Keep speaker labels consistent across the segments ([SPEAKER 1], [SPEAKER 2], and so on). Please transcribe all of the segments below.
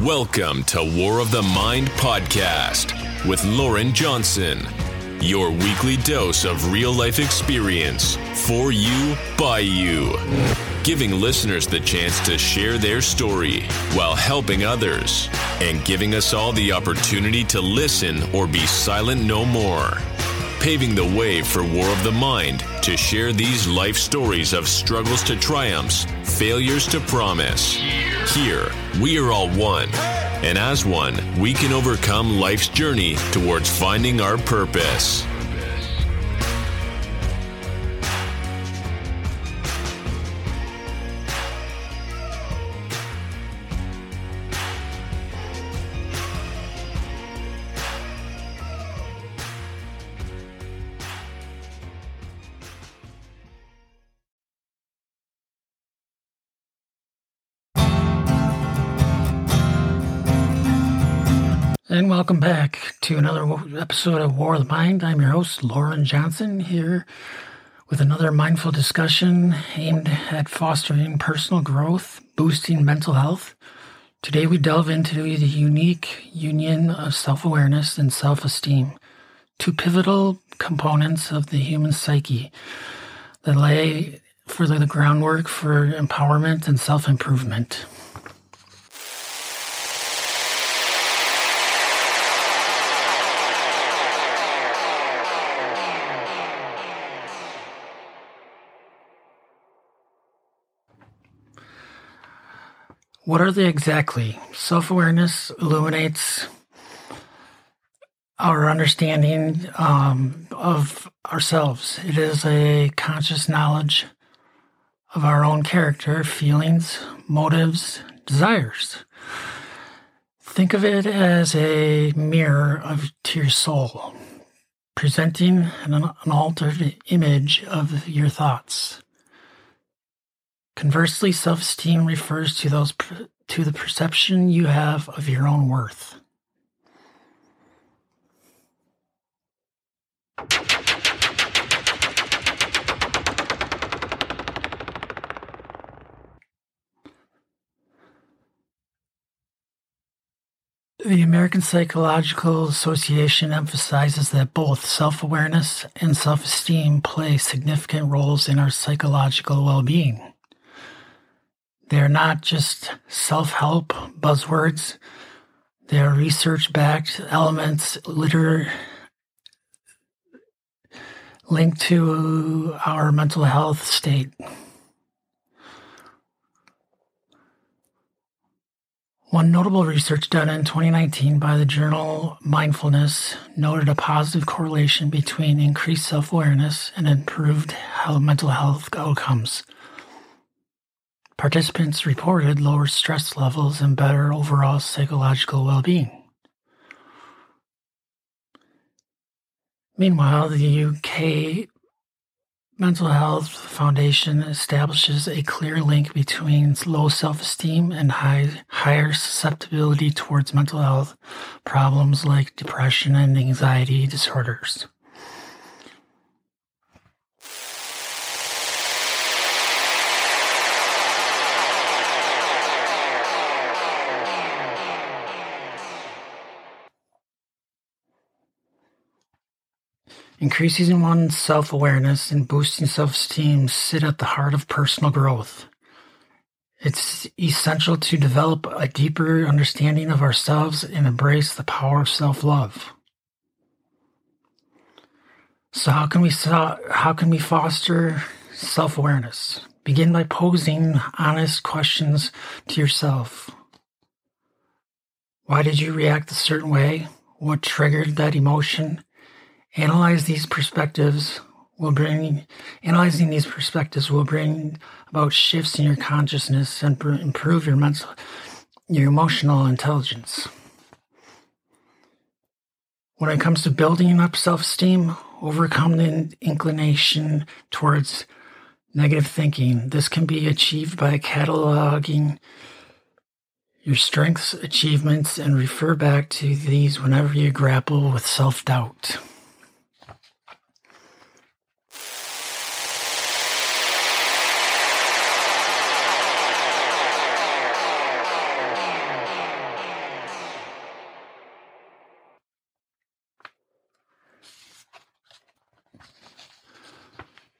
[SPEAKER 1] Welcome to War of the Mind podcast with Loren Johnson, your weekly dose of real life experience for you, by you, giving listeners the chance to share their story while helping others, and giving us all the opportunity to listen or be silent no more. Paving the way for War of the Mind to share these life stories of struggles to triumphs, failures to promise. Here, we are all one. And as one, we can overcome life's journey towards finding our purpose.
[SPEAKER 2] And welcome back to another episode of War of the Mind. I'm your host, Loren Johnson, here with another mindful discussion aimed at fostering personal growth, boosting mental health. Today, we delve into the unique union of self awareness and self esteem, two pivotal components of the human psyche that lay for the groundwork for empowerment and self improvement. What are they exactly? Self awareness illuminates our understanding um, of ourselves. It is a conscious knowledge of our own character, feelings, motives, desires. Think of it as a mirror of to your soul, presenting an, an altered image of your thoughts. Conversely, self-esteem refers to those to the perception you have of your own worth. The American Psychological Association emphasizes that both self awareness and self esteem play significant roles in our psychological well being. They're not just self help buzzwords, they're research backed elements, linked to our mental health state. One notable research done in 2019 by the journal Mindfulness noted a positive correlation between increased self awareness and improved mental health outcomes. Participants reported lower stress levels and better overall psychological well being. Meanwhile, the UK Mental Health Foundation establishes a clear link between low self esteem and high, higher susceptibility towards mental health problems like depression and anxiety disorders. Increasing one's self awareness and boosting self esteem sit at the heart of personal growth. It's essential to develop a deeper understanding of ourselves and embrace the power of self love. So, how can we how can we foster self awareness? Begin by posing honest questions to yourself. Why did you react a certain way? What triggered that emotion? Analyze these perspectives will bring analyzing these perspectives will bring about shifts in your consciousness and improve your mental your emotional intelligence. When it comes to building up self-esteem, overcome the inclination towards negative thinking. This can be achieved by cataloging your strengths, achievements, and refer back to these whenever you grapple with self doubt.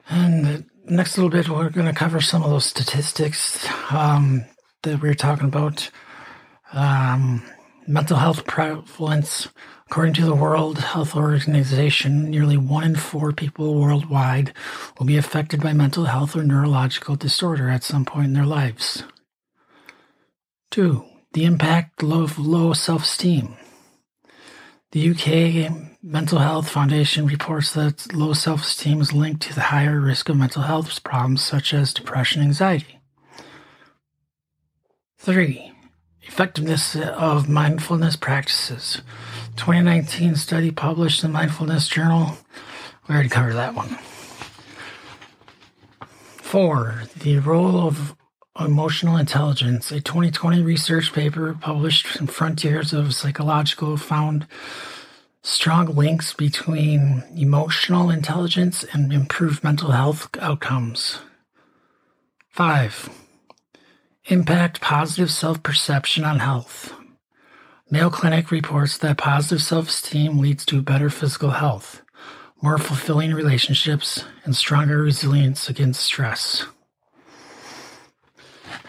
[SPEAKER 2] And the next little bit, we're going to cover some of those statistics um, that we were talking about. Um, mental health prevalence, according to the World Health Organization, nearly one in four people worldwide will be affected by mental health or neurological disorder at some point in their lives. Two, the impact of low self esteem. The UK Mental Health Foundation reports that low self esteem is linked to the higher risk of mental health problems such as depression and anxiety. Three, effectiveness of mindfulness practices. 2019 study published in Mindfulness Journal. We already covered that one. Four, the role of Emotional Intelligence, a 2020 research paper published in Frontiers of Psychological found strong links between emotional intelligence and improved mental health outcomes. 5. Impact positive self perception on health. Mayo Clinic reports that positive self esteem leads to better physical health, more fulfilling relationships, and stronger resilience against stress.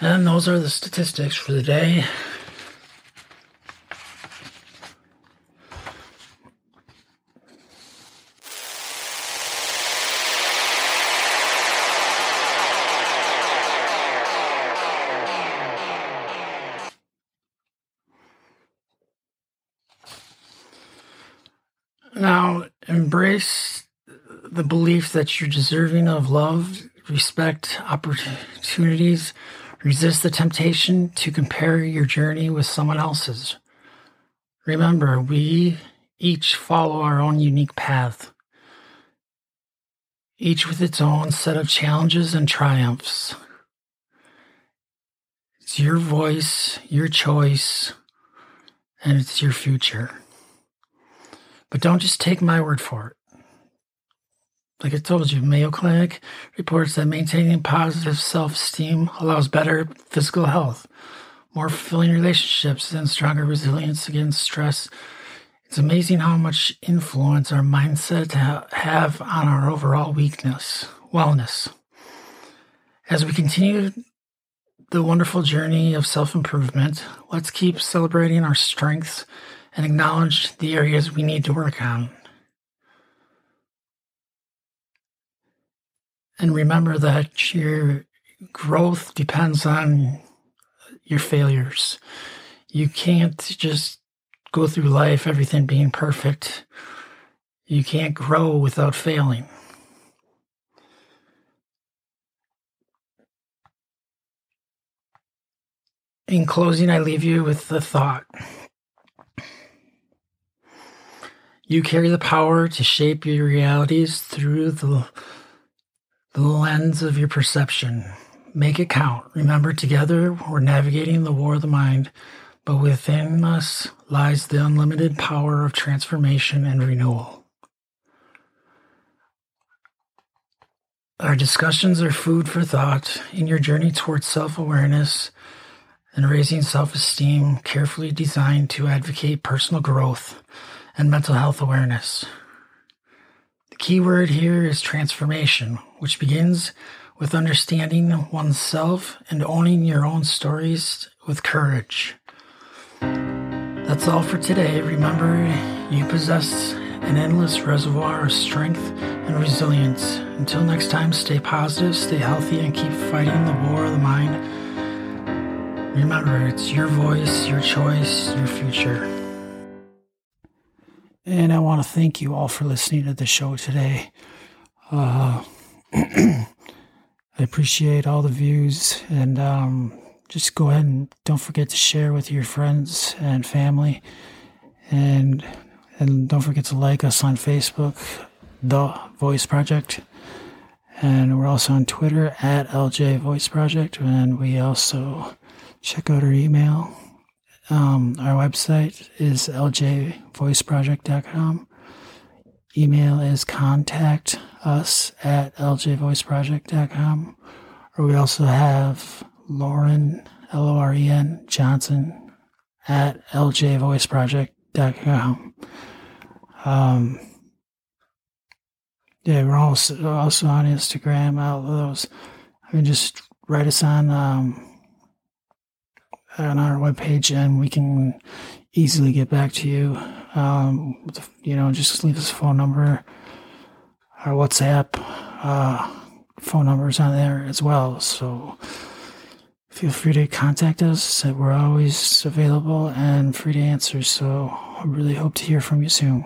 [SPEAKER 2] And those are the statistics for the day. Now, embrace the belief that you're deserving of love, respect, opportunities, Resist the temptation to compare your journey with someone else's. Remember, we each follow our own unique path, each with its own set of challenges and triumphs. It's your voice, your choice, and it's your future. But don't just take my word for it. Like I told you, Mayo Clinic reports that maintaining positive self esteem allows better physical health, more fulfilling relationships, and stronger resilience against stress. It's amazing how much influence our mindset ha- have on our overall weakness, wellness. As we continue the wonderful journey of self improvement, let's keep celebrating our strengths and acknowledge the areas we need to work on. And remember that your growth depends on your failures. You can't just go through life, everything being perfect. You can't grow without failing. In closing, I leave you with the thought you carry the power to shape your realities through the the lens of your perception. Make it count. Remember, together we're navigating the war of the mind, but within us lies the unlimited power of transformation and renewal. Our discussions are food for thought in your journey towards self awareness and raising self esteem, carefully designed to advocate personal growth and mental health awareness. The key word here is transformation, which begins with understanding oneself and owning your own stories with courage. That's all for today. Remember, you possess an endless reservoir of strength and resilience. Until next time, stay positive, stay healthy, and keep fighting the war of the mind. Remember, it's your voice, your choice, your future. And I want to thank you all for listening to the show today. Uh, I appreciate all the views and um, just go ahead and don't forget to share with your friends and family. And and don't forget to like us on Facebook, The Voice Project. And we're also on Twitter at LJ Voice Project. And we also check out our email um, our website is ljvoiceproject.com. Email is contact us at ljvoiceproject.com. Or we also have Loren, L O R E N, Johnson at ljvoiceproject.com. Um, Yeah, we're also also on Instagram. All those. I mean, just write us on um, on our webpage, and we can easily get back to you. Um, you know, just leave us a phone number, our WhatsApp uh, phone numbers on there as well. So feel free to contact us. We're always available and free to answer. So I really hope to hear from you soon.